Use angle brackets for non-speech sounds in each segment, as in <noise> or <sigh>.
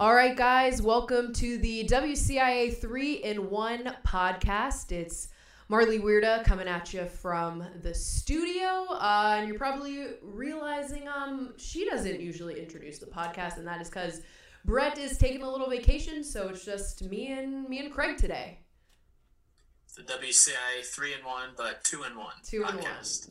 All right, guys, welcome to the WCIA 3 in 1 podcast. It's Marley Weirda coming at you from the studio. Uh, and you're probably realizing um, she doesn't usually introduce the podcast, and that is because Brett is taking a little vacation, so it's just me and me and Craig today. The WCIA 3 in 1, but 2 in 1. Two and one.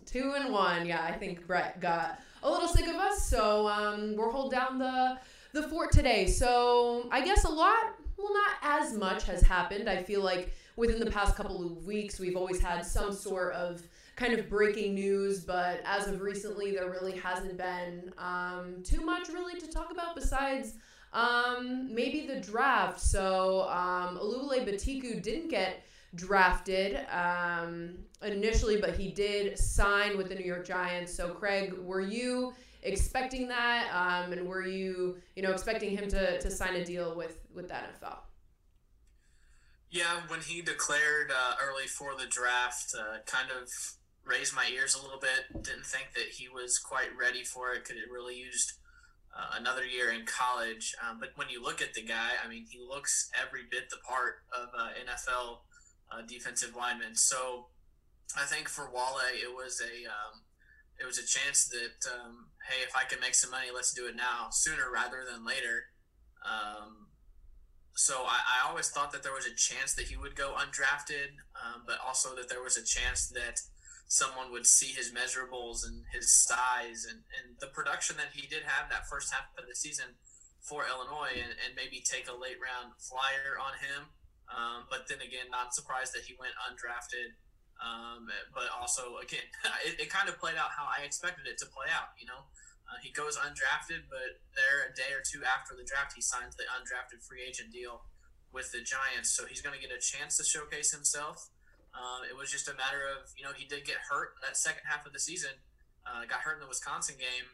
Two and one. Yeah, I think Brett got a little sick of us, so um, we're hold down the the fort today. So I guess a lot, well, not as much has happened. I feel like within the past couple of weeks, we've always had some sort of kind of breaking news, but as of recently, there really hasn't been um, too much really to talk about besides um, maybe the draft. So um, Oluwole Betiku didn't get drafted um, initially, but he did sign with the New York Giants. So Craig, were you expecting that, um, and were you, you know, expecting him to, to sign a deal with with the NFL? Yeah, when he declared uh, early for the draft, uh, kind of raised my ears a little bit. Didn't think that he was quite ready for it. Could have really used uh, another year in college. Um, but when you look at the guy, I mean, he looks every bit the part of uh, NFL uh, defensive lineman. So I think for Wale, it was a um, it was a chance that um, hey, if I can make some money, let's do it now, sooner rather than later. Um, so I, I, always thought that there was a chance that he would go undrafted, um, but also that there was a chance that someone would see his measurables and his size and, and the production that he did have that first half of the season for Illinois and, and maybe take a late round flyer on him. Um, but then again, not surprised that he went undrafted. Um, but also, again, <laughs> it, it, kind of played out how I expected it to play out. You know, uh, he goes undrafted, but there a day or two after the draft, he signs the undrafted free agent deal with the Giants. So he's going to get a chance to showcase himself. Um, it was just a matter of, you know, he did get hurt that second half of the season, uh, got hurt in the Wisconsin game.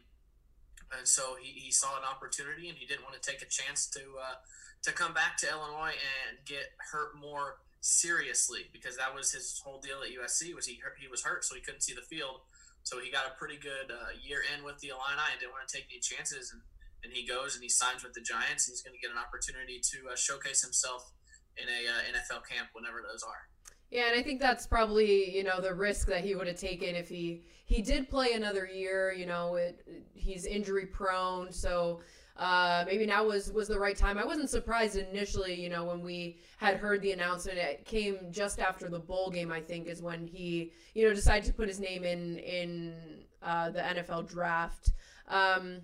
And so he, he saw an opportunity and he didn't want to take a chance to uh, to come back to Illinois and get hurt more seriously because that was his whole deal at USC was he hurt, he was hurt so he couldn't see the field. So he got a pretty good uh, year in with the Illini and didn't want to take any chances. And, and he goes and he signs with the Giants. He's going to get an opportunity to uh, showcase himself in a uh, NFL camp whenever those are. Yeah, and I think that's probably you know the risk that he would have taken if he he did play another year. You know, it, he's injury prone, so uh, maybe now was was the right time. I wasn't surprised initially. You know, when we had heard the announcement, it came just after the bowl game. I think is when he you know decided to put his name in in uh, the NFL draft. Um,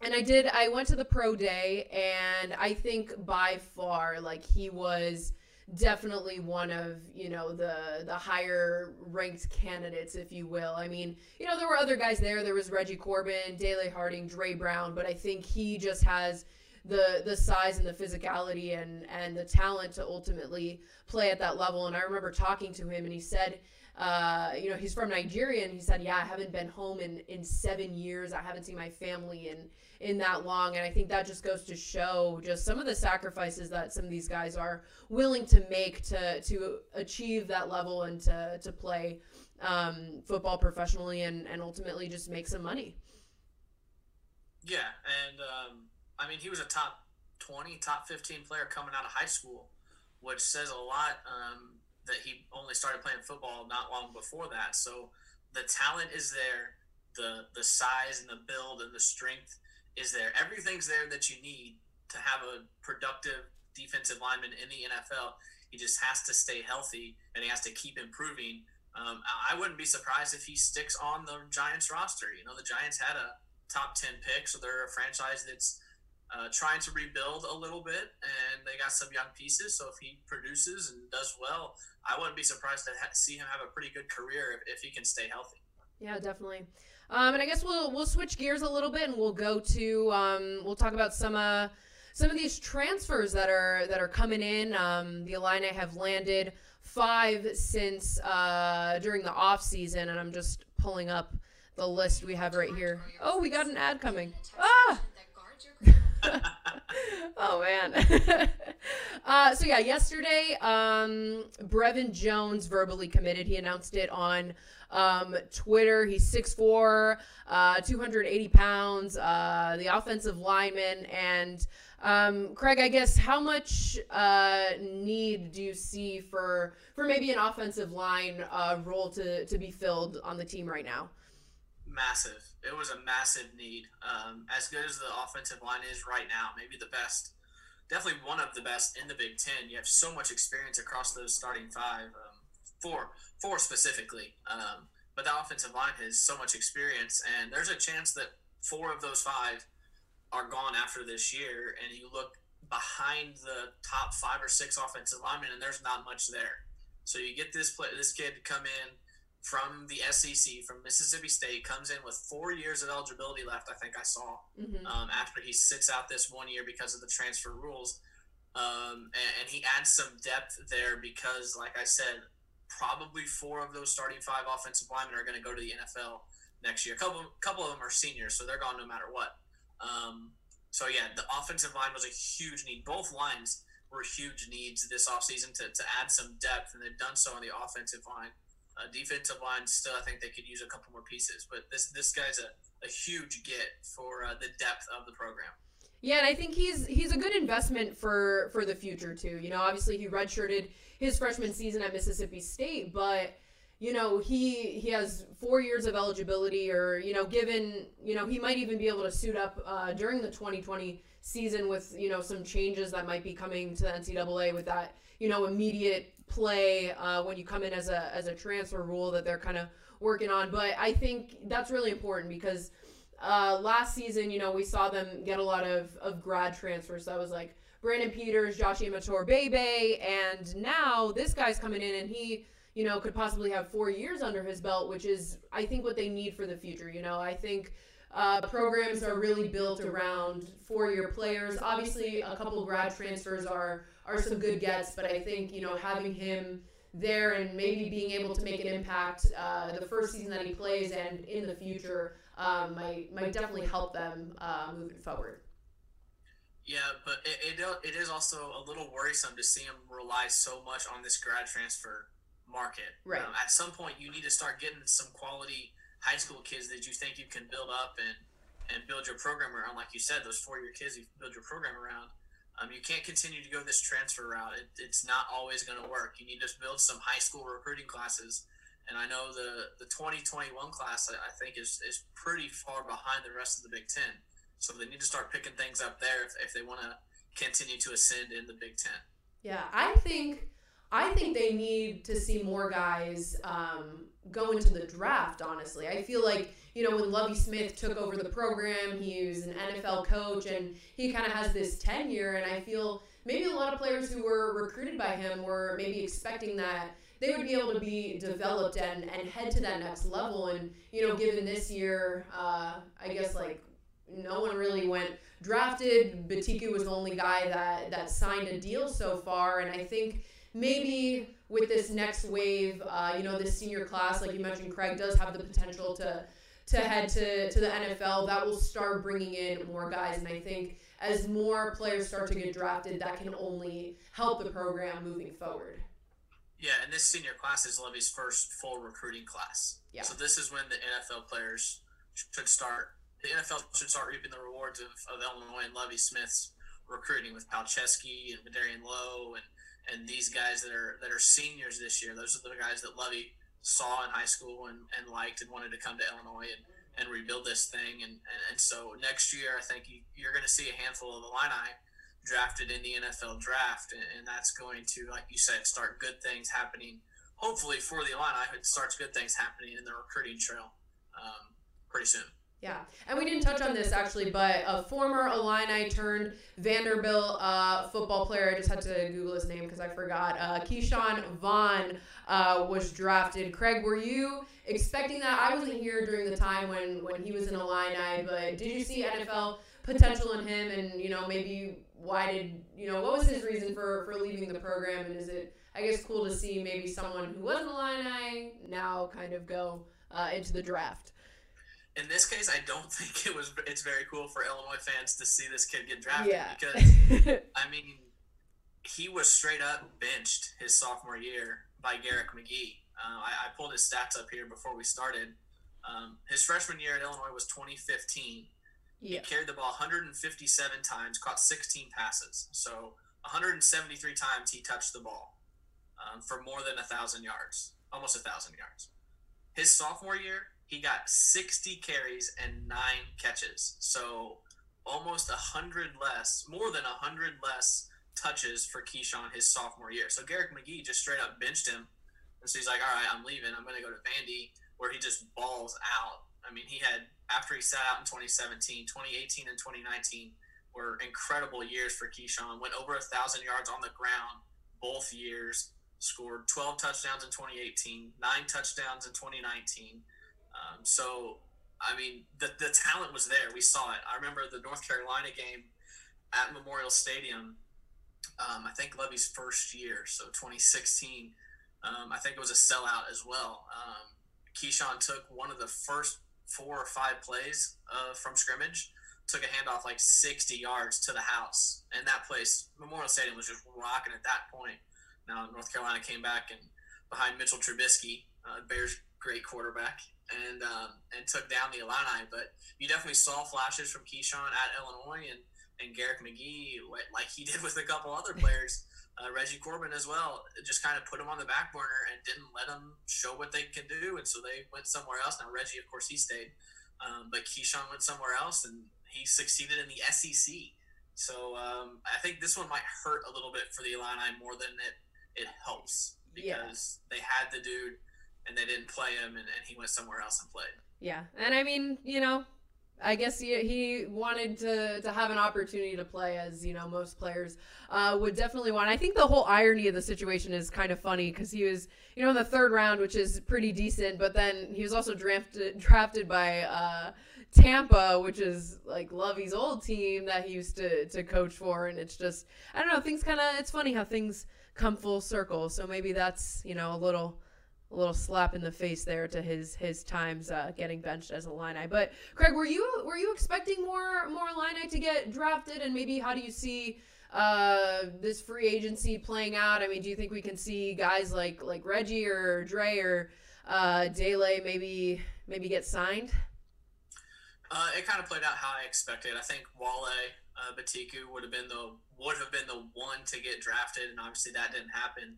and I did. I went to the pro day, and I think by far, like he was definitely one of you know the the higher ranked candidates, if you will. I mean, you know, there were other guys there. There was Reggie Corbin, Dele Harding, Dre Brown, but I think he just has the the size and the physicality and and the talent to ultimately play at that level. And I remember talking to him, and he said uh, you know, he's from Nigeria, and he said, "Yeah, I haven't been home in in seven years. I haven't seen my family in in that long." And I think that just goes to show just some of the sacrifices that some of these guys are willing to make to to achieve that level and to to play um, football professionally and and ultimately just make some money. Yeah, and um, I mean, he was a top twenty, top fifteen player coming out of high school, which says a lot. Um, that he only started playing football not long before that. So the talent is there, the the size and the build and the strength is there. Everything's there that you need to have a productive defensive lineman in the NFL. He just has to stay healthy and he has to keep improving. Um, I wouldn't be surprised if he sticks on the Giants roster. You know, the Giants had a top 10 pick, so they're a franchise that's uh, trying to rebuild a little bit, and they got some young pieces. So if he produces and does well, I wouldn't be surprised to ha- see him have a pretty good career if, if he can stay healthy. Yeah, definitely. Um, and I guess we'll we'll switch gears a little bit, and we'll go to um, we'll talk about some uh, some of these transfers that are that are coming in. Um, the Illini have landed five since uh, during the off season, and I'm just pulling up the list we have right here. Oh, we got an ad coming. Ah. <laughs> oh man. <laughs> uh, so yeah, yesterday, um, Brevin Jones verbally committed. He announced it on um, Twitter. He's 6'4", uh, 280 pounds, uh, the offensive lineman, and Um, Craig, I guess how much uh, need do you see for for maybe an offensive line uh, role to, to be filled on the team right now? Massive. It was a massive need. Um, as good as the offensive line is right now, maybe the best, definitely one of the best in the Big Ten. You have so much experience across those starting five, um, four, four specifically. Um, but the offensive line has so much experience, and there's a chance that four of those five are gone after this year, and you look behind the top five or six offensive linemen, and there's not much there. So you get this play, this kid to come in from the SEC, from Mississippi State, comes in with four years of eligibility left. I think I saw mm-hmm. um, after he sits out this one year because of the transfer rules, um, and, and he adds some depth there because, like I said, probably four of those starting five offensive linemen are going to go to the NFL next year. A couple, couple of them are seniors, so they're gone no matter what. Um, so yeah, the offensive line was a huge need. Both lines were huge needs this offseason to, to add some depth, and they've done so on the offensive line. Uh, defensive line, still, I think they could use a couple more pieces, but this this guy's a, a huge get for uh, the depth of the program. Yeah, and I think he's he's a good investment for for the future too. You know, obviously he redshirted his freshman season at Mississippi State, but you know he he has four years of eligibility or you know given you know he might even be able to suit up uh, during the 2020 season with you know some changes that might be coming to the ncaa with that you know immediate play uh, when you come in as a as a transfer rule that they're kind of working on but i think that's really important because uh, last season you know we saw them get a lot of of grad transfers that was like brandon peters josh Imatorbhebhe and now this guy's coming in and he you know, could possibly have four years under his belt, which is, I think, what they need for the future. You know, I think uh, programs are really built around four-year players. Obviously, a couple grad transfers are are some good gets, but I think you know having him there and maybe being able to make an impact uh, the first season that he plays and in the future um, might might definitely help them uh, moving forward. Yeah, but it, it it is also a little worrisome to see him rely so much on this grad transfer market. Right. Um, at some point, you need to start getting some quality high school kids that you think you can build up and and build your program around. Like you said, those four year kids you build your program around. Um, you can't continue to go this transfer route. It, it's not always going to work. You need to build some high school recruiting classes. And I know the, the 2021 class, I, think, is, is pretty far behind the rest of the Big Ten. So they need to start picking things up there if, if they want to continue to ascend in the Big Ten. Yeah, I think I think they need to see more guys um, go into the draft. Honestly, I feel like you know when Lovie Smith took over the program, he was an NFL coach, and he kind of has this tenure. And I feel maybe a lot of players who were recruited by him were maybe expecting that they would be able to be developed and, and head to that next level. And you know, given this year, uh, I guess like no one really went drafted. Betiku was the only guy that that signed a deal so far, and I think maybe with this next wave, uh, you know, this senior class, like you mentioned, Craig does have the potential to to head to, to the NFL. That will start bringing in more guys, and I think as more players start to get drafted, that can only help the program moving forward. Yeah, and this senior class is Lovie's first full recruiting class. Yeah. So this is when the NFL players should start. The NFL should start reaping the rewards of, of Illinois and Lovie Smith's recruiting with Palczewski and Vederian Lowe and and these guys that are that are seniors this year, those are the guys that Lovie saw in high school and, and liked and wanted to come to Illinois and, and rebuild this thing. And, and, and so next year, I think you, you're going to see a handful of Illini drafted in the NFL draft, and, and that's going to, like you said, start good things happening. Hopefully for the Illini, it starts good things happening in the recruiting trail um, pretty soon. Yeah, and we didn't touch on this actually, but a former Illini turned Vanderbilt uh, football player. I just had to Google his name because I forgot. Uh, Ke'Shawn Vaughn uh, was drafted. Craig, were you expecting that? I wasn't here during the time when when he was in Illini, but did you see NFL potential in him? And you know, maybe why did you know what was his reason for for leaving the program? And is it I guess cool to see maybe someone who was an Illini now kind of go uh, into the draft? In this case, I don't <laughs> think it was. It's very cool for Illinois fans to see this kid get drafted yeah. because <laughs> I mean, he was straight up benched his sophomore year by Garrick McGee. Uh, I, I, pulled his stats up here before we started. Um, his freshman year at Illinois was 2015. Yeah. He carried the ball 157 times, caught 16 passes. So 173 times he touched the ball um, for more than a thousand yards, almost a thousand yards. His sophomore year, he got 60 carries and nine catches. So almost a hundred less, more than a hundred less touches for Ke'Shawn his sophomore year. So Garrick McGee just straight up benched him, and so he's like, "All right, I'm leaving. I'm going to go to Vandy, where he just balls out." I mean, he had after he sat out in 2017, 2018, and 2019 were incredible years for Ke'Shawn. Went over a thousand yards on the ground both years. Scored 12 touchdowns in 2018, nine touchdowns in 2019. Um, so, I mean, the the talent was there. We saw it. I remember the North Carolina game at Memorial Stadium. Um, I think Lovie's first year, so 2016. Um, I think it was a sellout as well. Um, Ke'Shawn took one of the first four or five plays uh, from scrimmage, took a handoff like 60 yards to the house. And that place, Memorial Stadium, was just rocking at that point. Now, North Carolina came back and behind Mitchell Trubisky, uh, Bears' great quarterback, and um, and took down the Illini. But you definitely saw flashes from Ke'Shawn at Illinois and, and Garrick McGee, like he <laughs> did with a couple other players uh, Reggie Corbin as well, just kind of put him on the back burner and didn't let them show what they can do, and so they went somewhere else. Now Reggie, of course, he stayed, um, but Ke'Shawn went somewhere else, and he succeeded in the SEC. So um, I think this one might hurt a little bit for the Illini more than it it helps because yeah. they had the dude and they didn't play him, and, and he went somewhere else and played. Yeah, and I mean, you know, I guess he, he wanted to, to have an opportunity to play, as you know most players uh, would definitely want. I think the whole irony of the situation is kind of funny because he was, you know, in the third round, which is pretty decent, but then he was also drafted drafted by uh, Tampa, which is like Lovie's old team that he used to to coach for, and it's just I don't know things kind of it's funny how things come full circle. So maybe that's you know a little a little slap in the face there to his his times uh, getting benched as a Illini. But Craig, were you were you expecting more more Illini to get drafted, and maybe how do you see uh, this free agency playing out? I mean, do you think we can see guys like like Reggie or Dre or uh, Dele maybe maybe get signed? Uh, it kind of played out how I expected. I think Wale uh, Betiku would have been the would have been the one to get drafted, and obviously that didn't happen.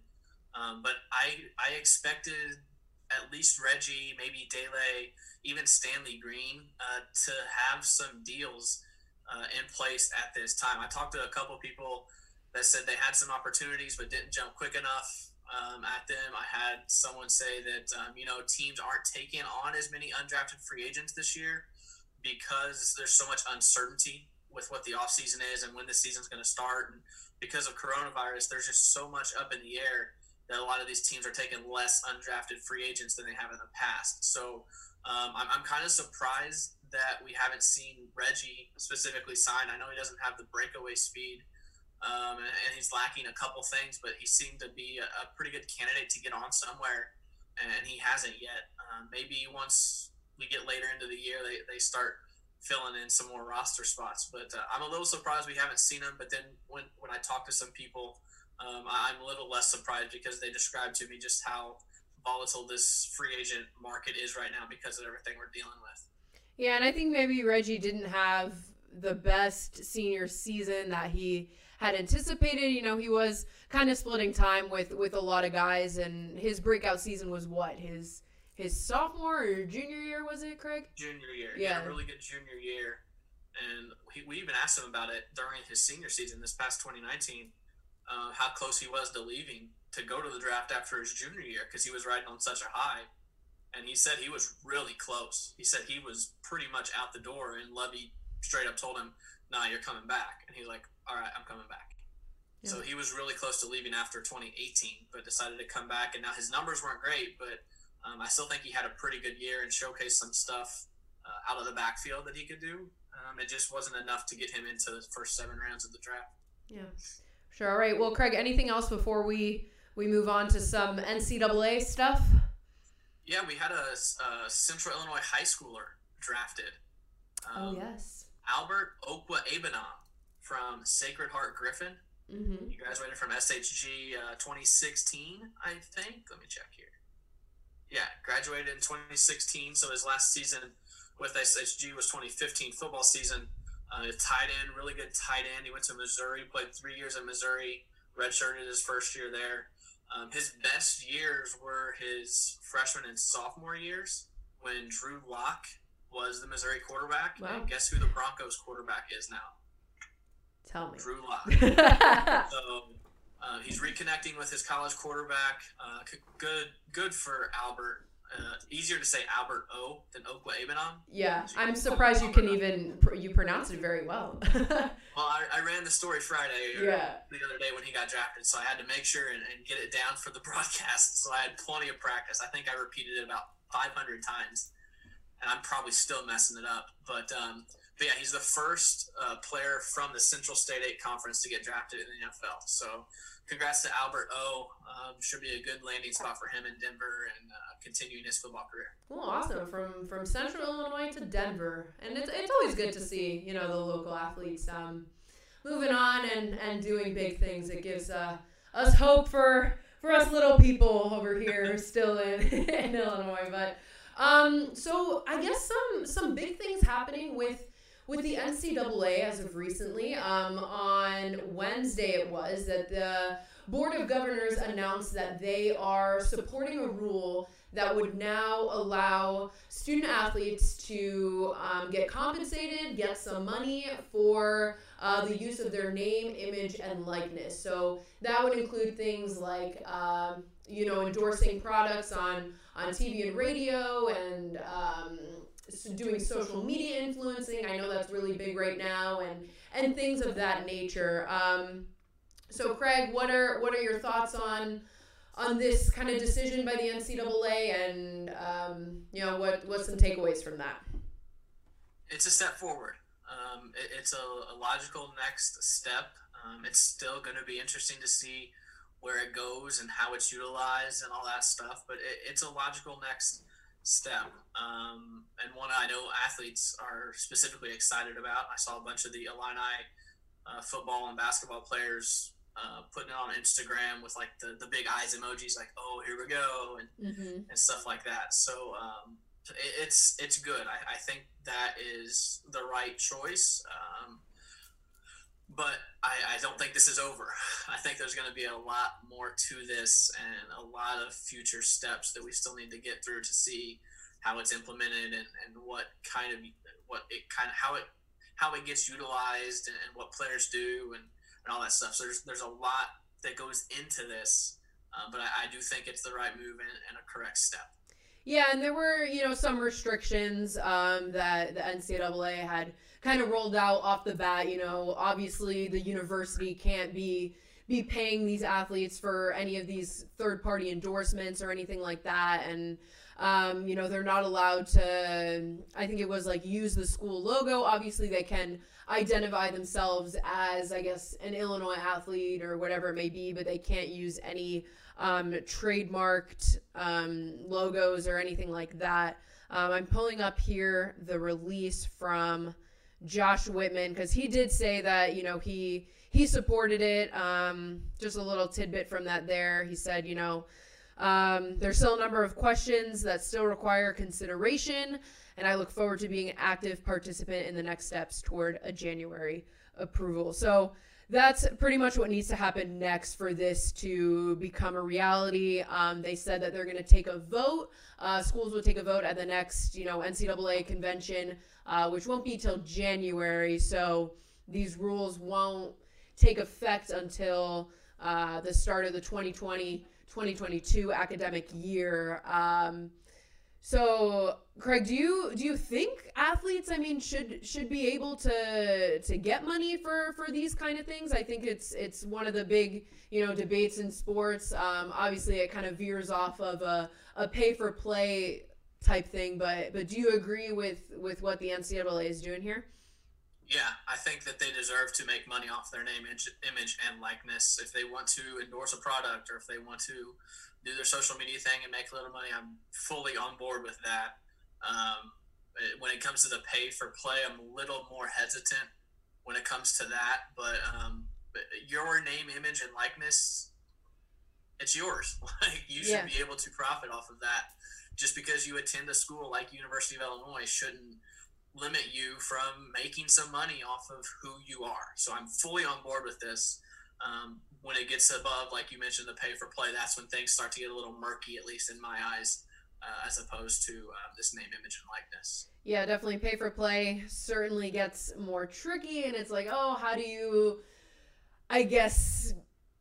Um, but I I expected at least Reggie, maybe Dele, even Stanley Green uh, to have some deals uh, in place at this time. I talked to a couple people that said they had some opportunities but didn't jump quick enough um, at them. I had someone say that um, you know teams aren't taking on as many undrafted free agents this year because there's so much uncertainty with what the offseason is and when the season's going to start and because of coronavirus there's just so much up in the air that a lot of these teams are taking less undrafted free agents than they have in the past. So um, I'm, I'm kind of surprised that we haven't seen Reggie specifically signed. I know he doesn't have the breakaway speed, um, and, and, he's lacking a couple things, but he seemed to be a, a, pretty good candidate to get on somewhere, and he hasn't yet. Um, maybe once we get later into the year, they, they start filling in some more roster spots. But uh, I'm a little surprised we haven't seen him. But then when, when I talk to some people – um, I'm a little less surprised because they described to me just how volatile this free agent market is right now because of everything we're dealing with. Yeah, and I think maybe Reggie didn't have the best senior season that he had anticipated. You know, he was kind of splitting time with with a lot of guys, and his breakout season was what his his sophomore or junior year was it, Craig? Junior year. Yeah, yeah really good junior year. And he, we even asked him about it during his senior season this past 2019 uh, how close he was to leaving to go to the draft after his junior year because he was riding on such a high. And he said he was really close. He said he was pretty much out the door, and Lovie straight up told him, "Nah, you're coming back." And he's like, "All right, I'm coming back." Yeah. So he was really close to leaving after 2018, but decided to come back. And now his numbers weren't great, but um, I still think he had a pretty good year and showcased some stuff uh, out of the backfield that he could do. Um, it just wasn't enough to get him into the first seven rounds of the draft. Yeah. Sure. All right. Well, Craig, anything else before we we move on to some NCAA stuff? Yeah, we had a, a Central Illinois high schooler drafted. Oh, um, oh yes. Albert Okwa Abanom from Sacred Heart Griffin. Mm-hmm. You graduated from SHG uh, 2016, I think. Let me check here. Yeah, graduated in 2016. So his last season with SHG was 2015 football season. Uh, tight end, really good tight end. He went to Missouri, played three years at Missouri, redshirted his first year there. Um, his best years were his freshman and sophomore years when Drew Lock was the Missouri quarterback. Wow. And guess who the Broncos quarterback is now? Tell me. Drew Lock. <laughs> so uh, he's reconnecting with his college quarterback. Uh, good, good for Albert uh, easier to say Albert O than Okwuegbunam. Yeah, I'm surprised you can even you pronounce it very well. <laughs> well, I, I, ran the story Friday. Yeah. The other day when he got drafted, so I had to make sure and, and, get it down for the <laughs> broadcast. So I had plenty of practice. I think I repeated it about 500 times, and I'm probably still messing it up. But um, but yeah, he's the first uh, player from the Central State Eight Conference to get drafted in the NFL. So congrats to Albert O. Um, should be a good landing spot for him in Denver and uh, continuing his football career. Well, awesome from from Central Illinois to Denver, and it's it's always good to see you know the local athletes um, moving on and and doing big things. It gives uh, us hope for for us little people over here <laughs> still in <laughs> in Illinois. But um, so I guess some some big things happening with with the NCAA as of recently. Um, on Wednesday, it was that the Board of Governors announced that they are supporting a rule that would now allow student athletes to um, get compensated, get some money for uh, the use of their name, image, and likeness. So that would include things like, uh, you know, endorsing products on on TV and radio and um, doing social media influencing. I know that's really big right now, and and things of that nature. Um, so, Craig, what are what are your thoughts on on this kind of decision by the NCAA, and um, you know what what's some takeaways from that? It's a step forward. Um, it, it's a, a, logical next step. Um, it's still going to be interesting to see where it goes and how it's utilized and all that stuff, but it, it's a logical next step um, and one I know athletes are specifically excited about. I saw a bunch of the Illini uh, football and basketball players uh, putting it on Instagram with like the, the big eyes emojis, like "Oh, here we go" and mm-hmm. and stuff like that. So um, it, it's it's good. I, I think that is the right choice. Um, but I, I don't think this is over. I think there's going to be a lot more to this and a lot of future steps that we still need to get through to see how it's implemented and, and what kind of what it kind of how it how it gets utilized and, and what players do and, and all that stuff. So there's there's a lot that goes into this, uh, but I, I, do think it's the right move and, and, a correct step. Yeah, and there were you know some restrictions um, that the NCAA had kind of rolled out off the bat. You know, obviously the university can't be be paying these athletes for any of these third party endorsements or anything like that, and um, you know, they're not allowed to. I think it was like use the school logo. Obviously, they can identify themselves as, I guess, an Illinois athlete or whatever it may be, but they can't use any um, trademarked um, logos or anything like that. Um, I'm pulling up here the release from Josh Whitman because he did say that you know he he supported it. Um, just a little tidbit from that there. He said you know um, there's still a number of questions that still require consideration, and I look forward to being an active participant in the next steps toward a January approval. So that's pretty much what needs to happen next for this to become a reality. Um, they said that they're going to take a vote. Uh, schools will take a vote at the next, you know, NCAA convention, uh, which won't be till January. So these rules won't take effect until uh, the start of the 2020 2022 academic year. Um, so, Craig, do you do you think athletes, I mean, should should be able to to get money for for these kind of things? I think it's it's one of the big you know debates in sports. Um, obviously, it kind of veers off of a, a pay for play type thing, but but do you agree with with what the NCAA is doing here? Yeah, I think that they deserve to make money off their name, image, and likeness. If they want to endorse a product or if they want to do their social media thing and make a little money, I'm fully on board with that. Um, when it comes to the pay for play, I'm a little more hesitant when it comes to that. But um, your name, image, and likeness, it's yours. <laughs> Like you should yeah. be able to profit off of that. just because you attend a school like University of Illinois shouldn't limit you from making some money off of who you are. So I'm fully on board with this. Um, when it gets above, like you mentioned, the pay for play, that's when things start to get a little murky, at least in my eyes, uh, as opposed to uh, this name, image, and likeness. Yeah, definitely pay for play certainly gets more tricky, and it's like, oh, how do you, I guess,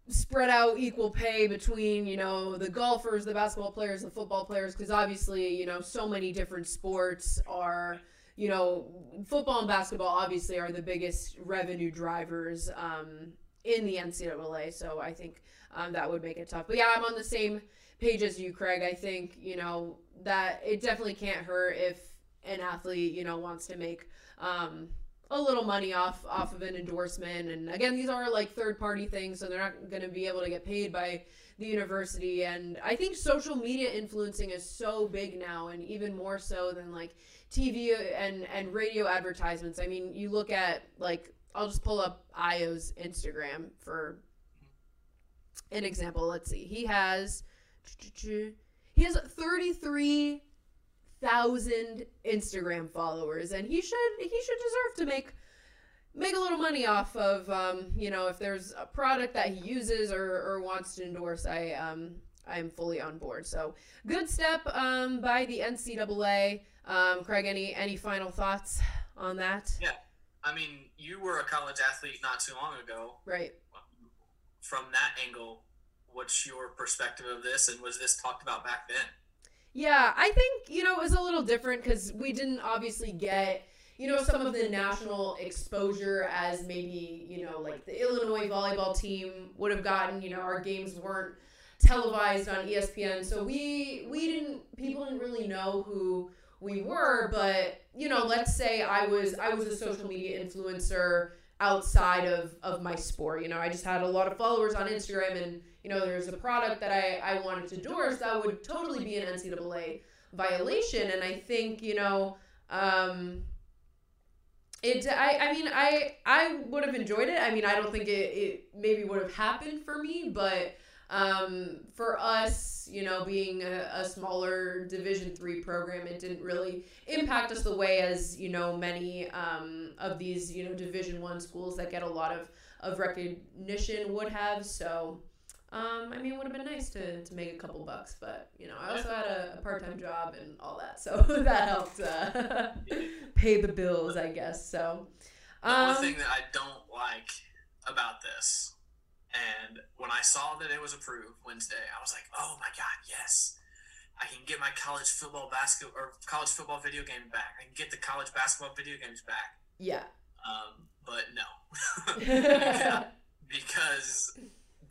spread out equal pay between you know the golfers, the basketball players, the football players? Because obviously, you know, so many different sports are you know, football and basketball obviously are the biggest revenue drivers um, in the NCAA. So I think um, that would make it tough. But yeah, I'm on the same page as you, Craig. I think you know that it definitely can't hurt if an athlete you know wants to make um, a little money off off of an endorsement. And again, these are like third party things, so they're not going to be able to get paid by the university. And I think social media influencing is so big now, and even more so than like TV and and radio advertisements. I mean, you look at like I'll just pull up Ayo's Instagram for an example. Let's see. He has he has 33,000 Instagram followers and he should he should deserve to make make a little money off of um, you know, if there's a product that he uses or, or wants to endorse. I um I'm fully on board. So, good step um, by the NCAA. Um, Craig, any any final thoughts on that? Yeah, I mean, you were a college athlete not too long ago, right? From that angle, what's your perspective of this, and was this talked about back then? Yeah, I think you know it was a little different because we didn't obviously get you know some of the national exposure as maybe you know like the Illinois volleyball team would have gotten. You know, our games weren't televised on ESPN, so we we didn't people didn't really know who we were, but you know, let's say I was I was a social media influencer outside of of my sport. You know, I just had a lot of followers on Instagram, and you know, there's a product that I I wanted to endorse that would totally be an NCAA violation, and I think you know. Um, it I, I mean I I would have enjoyed it. I mean I don't think it, it maybe would have happened for me, but um, for us, you know, being a, a smaller Division three program, it didn't really impact us the way as you know many um, of these you know Division one schools that get a lot of of recognition would have. So. Um, I mean, it would have been nice to, to make a couple bucks, but you know, I also had a, a part time job and all that, so <laughs> that helped uh, <laughs> pay the bills, I guess. So, um, the one thing that I don't like about this and when I saw that it was approved Wednesday, I was like, "Oh my god, yes! I can get my college football basketball or college football video game back. I can get the college basketball video games back." Yeah. Um, but no, <laughs> <laughs> because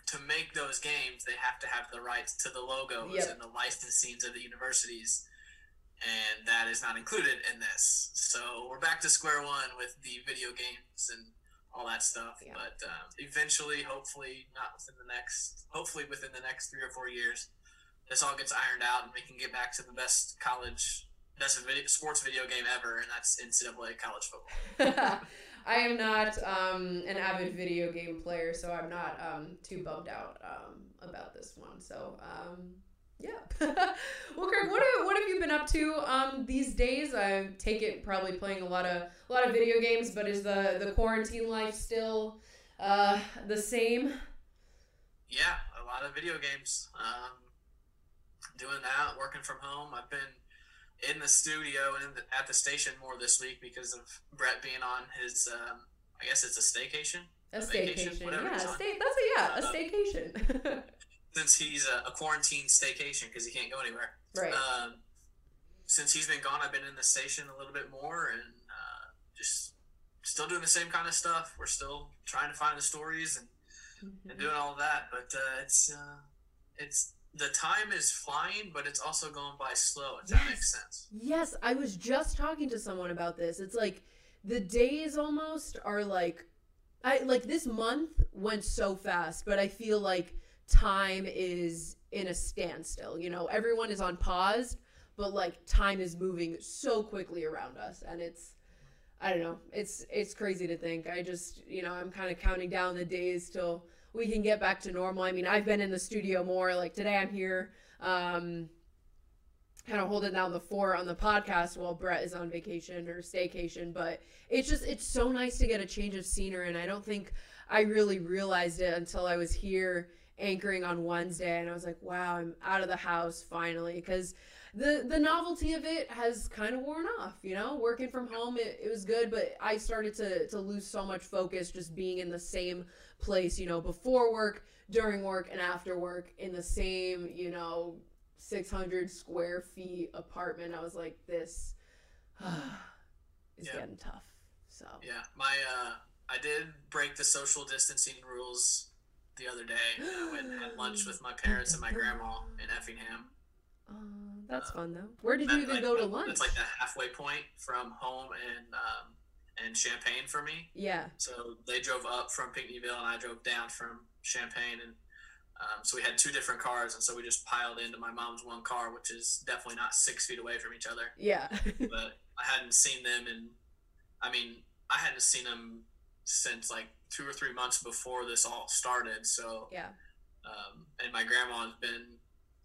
to make those games, they have to have the rights to the logos yep. and the licensings of the universities, and that is not included in this. So we're back to square one with the video games and all that stuff. Yeah. But um, eventually, hopefully, not within the next, hopefully within the next three or four years, this all gets ironed out and we can get back to the best college, best video, sports video game ever, and that's NCAA college football. <laughs> I am not um, an avid video game player, so I'm not um, too bummed out um, about this one. So um, yeah. <laughs> well, Kirk, what have, what have you been up to um, these days? I take it probably playing a lot of a lot of video games, but is the the quarantine life still uh, the same? Yeah, a lot of video games. Um, doing that, working from home. I've been in the studio and the, at the station more this week because of Brett being on his. Um, I guess it's a staycation. A, a staycation, vacation, yeah. Stay, that's a yeah, a uh, staycation. <laughs> since he's a, a quarantine staycation because he can't go anywhere. Right. Um, since he's been gone, I've been in the station a little bit more and uh, just still doing the same kind of stuff. We're still trying to find the stories and, mm-hmm. and doing all that, but uh, it's uh, it's the time is flying, but it's also going by slow. If yes. that makes sense. Yes, I was just talking to someone about this. It's like the days almost are like, I like this month went so fast, but I feel like time is in a standstill. You know, everyone is on pause, but like time is moving so quickly around us and it's I don't know. It's it's crazy to think. I just, you know, I'm kind of counting down the days till we can get back to normal. I mean, I've been in the studio more. Like today I'm here um kind of holding down the fort on the podcast while Brett is on vacation or staycation. But it's just it's so nice to get a change of scenery, and I don't think I really realized it until I was here anchoring on Wednesday, and I was like, wow, I'm out of the house finally because. The, the novelty of it has kind of worn off, you know. Working from home, it, it was good, but I started to, to lose so much focus just being in the same place, you know, before work, during work, and after work in the same, you know, 600 square feet apartment. I was like, this <sighs> is yeah. getting tough. So yeah, my uh, I did break the social distancing rules the other day. I went and had lunch with my parents and my <gasps> grandma in Effingham. Uh, that's uh, fun though. Where did you even like, go to lunch? It's like the halfway point from home and um, and Champaign for me. Yeah. So they drove up from Pinckneyville and I drove down from Champaign and um, so we had two different cars, and so we just piled into my mom's one car, which is definitely not six feet away from each other. Yeah. <laughs> but I hadn't seen them, and I mean, I hadn't seen them since like two or three months before this all started. So yeah. Um, and my grandma has been.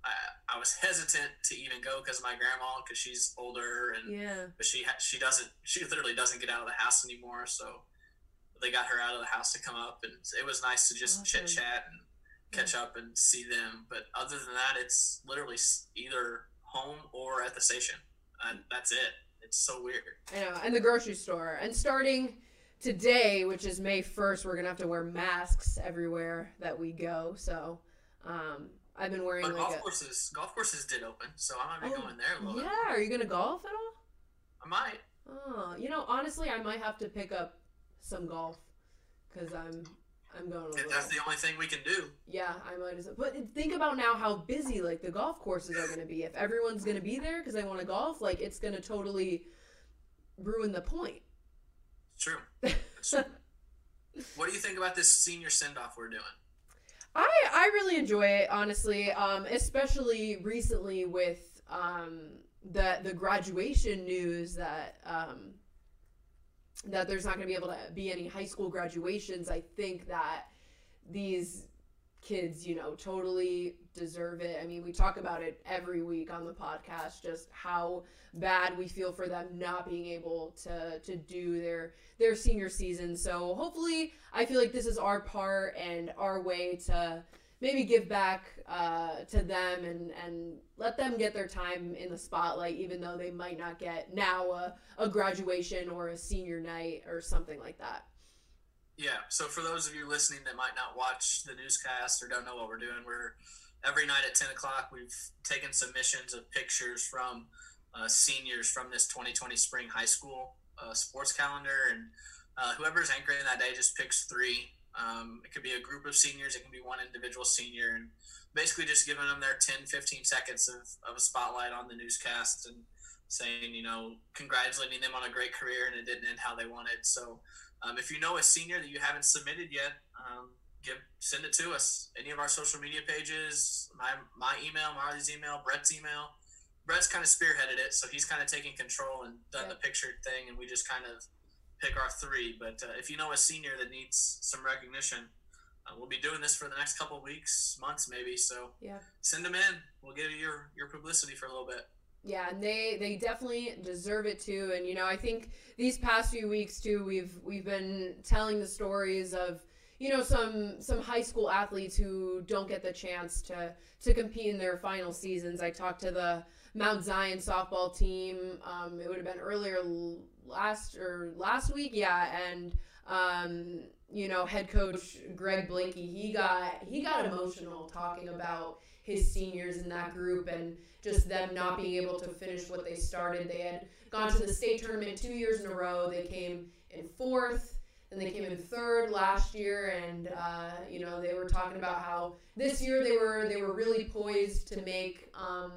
I, I was hesitant to even go because of my grandma because she's older and yeah. But she ha- she doesn't she literally doesn't get out of the house anymore. So they got her out of the house to come up, and it was nice to just awesome. chit chat and catch up and see them. But other than that, it's literally either home or at the station, and that's it. It's so weird. I know, and the grocery store, and starting today, which is May first, we're gonna have to wear masks everywhere that we go. So, um, I've been wearing. But like golf a... courses, golf courses did open, so I might be oh, going there a little yeah. bit. Are you gonna golf at all? I might. Oh, you know, honestly, I might have to pick up some golf because I'm I'm going. If that's the only thing we can do. Yeah, I might as well. But think about now how busy like the golf courses are going to be. If everyone's going to be there because they want to golf, like it's going to totally ruin the point. True. true. <laughs> what do you think about this senior send off we're doing? I I really enjoy it honestly, um, especially recently with um, the the graduation news that um, that there's not going to be able to be any high school graduations, I think that these kids, you know, totally deserve it. I mean, we talk about it every week on the podcast, just how bad we feel for them not being able to to do their their senior season. So hopefully, I feel like this is our part and our way to maybe give back uh, to them and, and let them get their time in the spotlight, even though they might not get now a, a graduation or a senior night or something like that. Yeah. So for those of you listening that might not watch the newscast or don't know what we're doing, we're every night at 10 o'clock, we've taken submissions of pictures from uh, seniors from this 2020 spring high school uh, sports calendar. And uh, whoever's anchoring that day just picks three um, it could be a group of seniors, it can be one individual senior, and basically just giving them their 10, 15 seconds of, of a spotlight on the newscast and saying, you know, congratulating them on a great career and it didn't end how they wanted. So um, if you know a senior that you haven't submitted yet, um, give send it to us. Any of our social media pages, my my email, Marley's email, Brett's email. Brett's kind of spearheaded it, so he's kind of taking control and done the picture thing, and we just kind of pick our three. But uh, if you know a senior that needs some recognition, uh, we'll be doing this for the next couple weeks, months maybe. So yeah, send them in. We'll give you your your publicity for a little bit. Yeah, and they they definitely deserve it too. And you know, I think these past few weeks too, we've we've been telling the stories of you know some some high school athletes who don't get the chance to to compete in their final seasons. I talked to the Mount Zion softball team. Um, it would have been earlier last or last week, yeah, and um, you know, head coach Greg Blanky, he got he got emotional talking about his seniors in that group and just them not being able to finish what they started. They had gone to the state tournament two years in a row. They came in fourth and they came in third last year and uh, you know they were talking about how this year they were they were really poised to make um,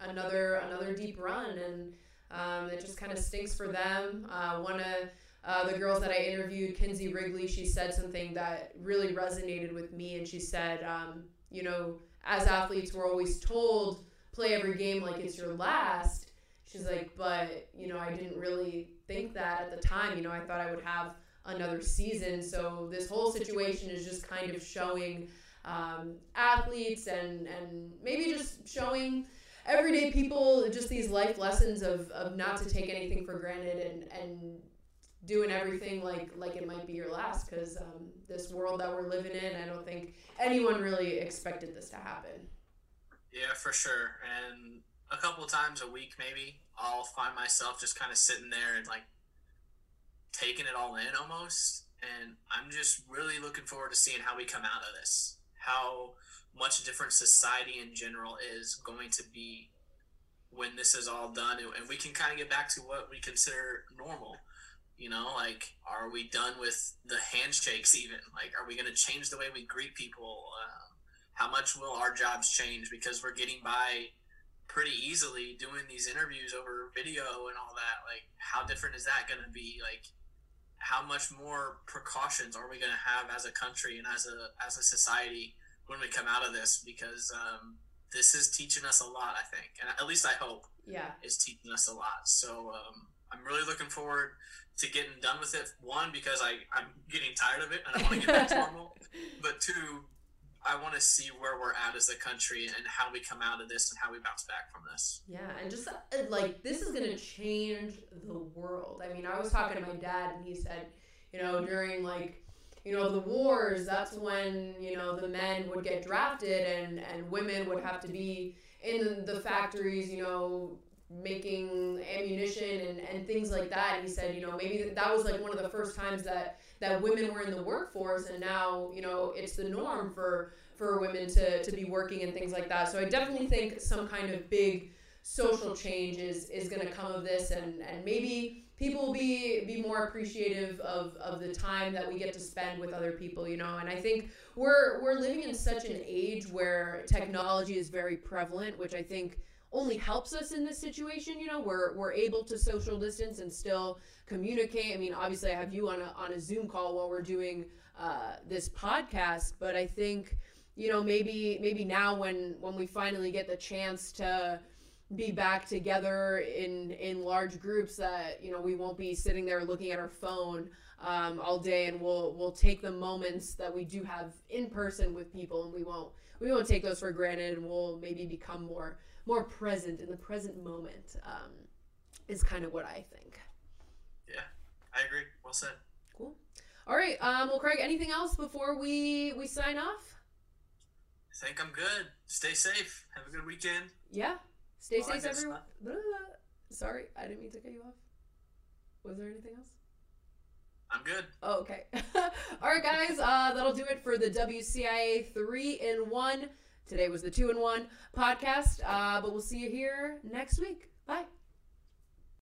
another another deep run and um, it just kind of stinks for them. Uh, one of uh, the girls that I interviewed, Kinsey Wrigley, she said something that really resonated with me, and she said, um, you know, as athletes, we're always told play every game like it's your last. She's like, but you know, I didn't really think that at the time. You know, I thought I would have another season. So this whole situation is just kind of showing um, athletes and and maybe just showing everyday people, just these life lessons of, of not to take anything for granted and, and doing everything like like it might be your last because um, this world that we're living in, I don't think anyone really expected this to happen. Yeah, for sure. And a couple times a week, maybe I'll find myself just kind of sitting there and like taking it all in almost. And I'm just really looking forward to seeing how we come out of this. How much different society in general is going to be when this is all done and we can kind of get back to what we consider normal you know like are we done with the handshakes even like are we going to change the way we greet people uh, how much will our jobs change because we're getting by pretty easily doing these interviews over video and all that like how different is that going to be like how much more precautions are we going to have as a country and as a as a society when we come out of this? Because um, this is teaching us a lot i think. And at least i hope yeah. is teaching us a lot. So um, i'm really looking forward to getting done with it. One because i i'm getting tired of it and i want to get back to <laughs> normal. But two I want to see where we're at as a country and how we come out of this and how we bounce back from this. Yeah, and just uh, like this is going to change the world. I mean, I was talking to my dad and he said, you know, during like you know the wars, that's when you know the men would get drafted and and women would have to be in the factories, you know, making ammunition and, and things like that. And he said, you know, maybe that was like one of the first times that that women were in the workforce and now you know it's the norm for for women to, to be working and things like that. So i definitely think some kind of big social change is, is going to come of this and, and maybe people will be be more appreciative of, of the time that we get to spend with other people you know? And i think we're we're living in such an age where technology is very prevalent which i think only helps us in this situation. You know, we're we're able to social distance and still communicate. I mean, obviously, I have you on a on a Zoom call while we're doing uh, this podcast, but I think you know maybe maybe now when when we finally get the chance to be back together in in large groups that you know we won't be sitting there looking at our phone um, all day and we'll we'll take the moments that we do have in person with people and we won't we won't take those for granted and we'll maybe become more more present in the present moment um, is kind of what I think. Yeah, I agree. Well said. Cool. All right. Um, well, Craig, anything else before we we sign off? I think I'm good. Stay safe. Have a good weekend. Yeah. Stay well, safe, everyone. Sorry, I didn't mean to cut you off. Was there anything else? I'm good. Oh, okay. <laughs> All right, guys. Uh, that'll do it for the WCIA three in one. Today was the two in one podcast, uh, but we'll see you here next week. Bye.